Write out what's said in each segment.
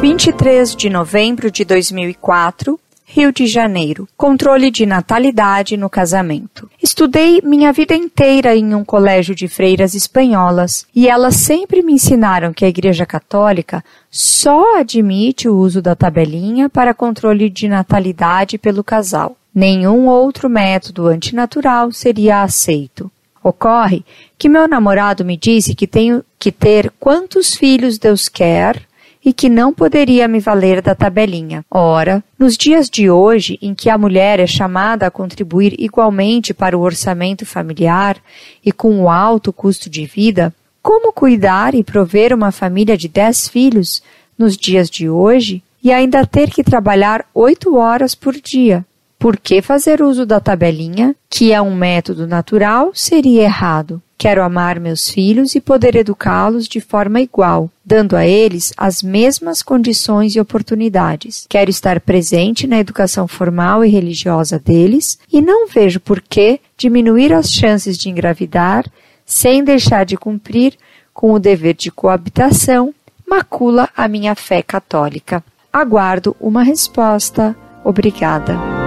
23 de novembro de 2004, Rio de Janeiro. Controle de natalidade no casamento. Estudei minha vida inteira em um colégio de freiras espanholas e elas sempre me ensinaram que a Igreja Católica só admite o uso da tabelinha para controle de natalidade pelo casal. Nenhum outro método antinatural seria aceito. Ocorre que meu namorado me disse que tenho que ter quantos filhos Deus quer e que não poderia me valer da tabelinha. Ora, nos dias de hoje, em que a mulher é chamada a contribuir igualmente para o orçamento familiar e com o alto custo de vida, como cuidar e prover uma família de dez filhos nos dias de hoje e ainda ter que trabalhar oito horas por dia? Por que fazer uso da tabelinha, que é um método natural, seria errado? Quero amar meus filhos e poder educá-los de forma igual, dando a eles as mesmas condições e oportunidades. Quero estar presente na educação formal e religiosa deles e não vejo por que diminuir as chances de engravidar sem deixar de cumprir com o dever de coabitação macula a minha fé católica. Aguardo uma resposta. Obrigada.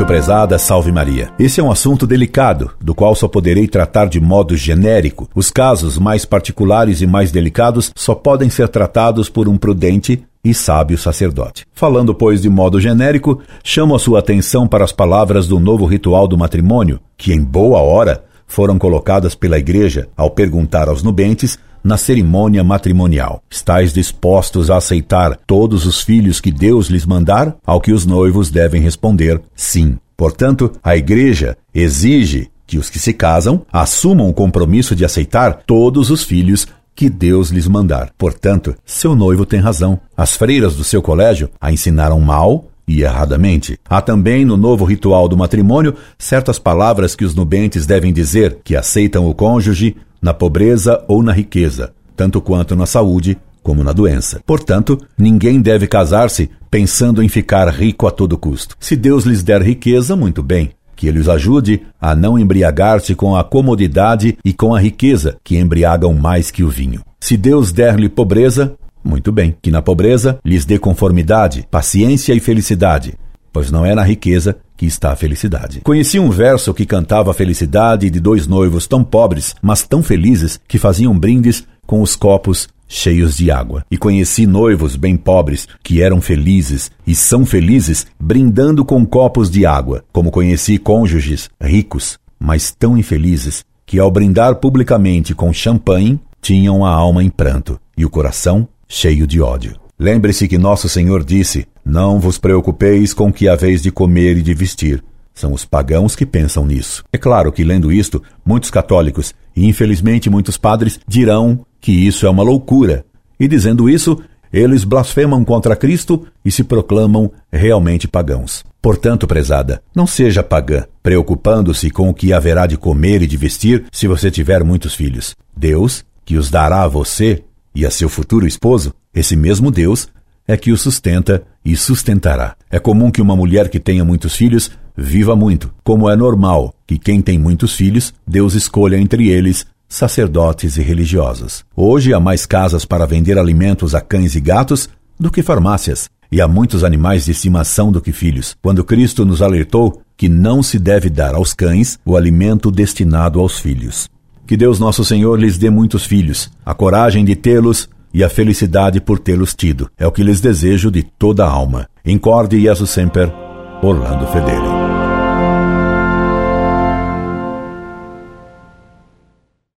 Muito prezada, salve Maria. Esse é um assunto delicado, do qual só poderei tratar de modo genérico. Os casos mais particulares e mais delicados só podem ser tratados por um prudente e sábio sacerdote. Falando, pois, de modo genérico, chamo a sua atenção para as palavras do novo ritual do matrimônio, que em boa hora foram colocadas pela Igreja ao perguntar aos nubentes na cerimônia matrimonial. Estais dispostos a aceitar todos os filhos que Deus lhes mandar? Ao que os noivos devem responder sim. Portanto, a Igreja exige que os que se casam assumam o compromisso de aceitar todos os filhos que Deus lhes mandar. Portanto, seu noivo tem razão. As freiras do seu colégio a ensinaram mal e erradamente. Há também no novo ritual do matrimônio certas palavras que os nubentes devem dizer que aceitam o cônjuge na pobreza ou na riqueza, tanto quanto na saúde como na doença. Portanto, ninguém deve casar-se pensando em ficar rico a todo custo. Se Deus lhes der riqueza, muito bem. Que ele os ajude a não embriagar-se com a comodidade e com a riqueza, que embriagam mais que o vinho. Se Deus der-lhe pobreza, muito bem. Que na pobreza lhes dê conformidade, paciência e felicidade, pois não é na riqueza que está a felicidade. Conheci um verso que cantava a felicidade de dois noivos tão pobres, mas tão felizes, que faziam brindes com os copos cheios de água. E conheci noivos bem pobres que eram felizes e são felizes brindando com copos de água, como conheci cônjuges ricos, mas tão infelizes que ao brindar publicamente com champanhe tinham a alma em pranto e o coração cheio de ódio. Lembre-se que nosso Senhor disse: Não vos preocupeis com o que haveis de comer e de vestir. São os pagãos que pensam nisso. É claro que, lendo isto, muitos católicos e infelizmente muitos padres dirão que isso é uma loucura. E dizendo isso, eles blasfemam contra Cristo e se proclamam realmente pagãos. Portanto, prezada, não seja pagã, preocupando-se com o que haverá de comer e de vestir se você tiver muitos filhos. Deus, que os dará a você, e a seu futuro esposo, esse mesmo Deus é que o sustenta e sustentará. É comum que uma mulher que tenha muitos filhos viva muito, como é normal que quem tem muitos filhos, Deus escolha entre eles sacerdotes e religiosos. Hoje há mais casas para vender alimentos a cães e gatos do que farmácias, e há muitos animais de estimação do que filhos. Quando Cristo nos alertou que não se deve dar aos cães o alimento destinado aos filhos. Que Deus Nosso Senhor lhes dê muitos filhos, a coragem de tê-los e a felicidade por tê-los tido. É o que lhes desejo de toda a alma. Incorde Jesus Semper, Orlando Fedeli.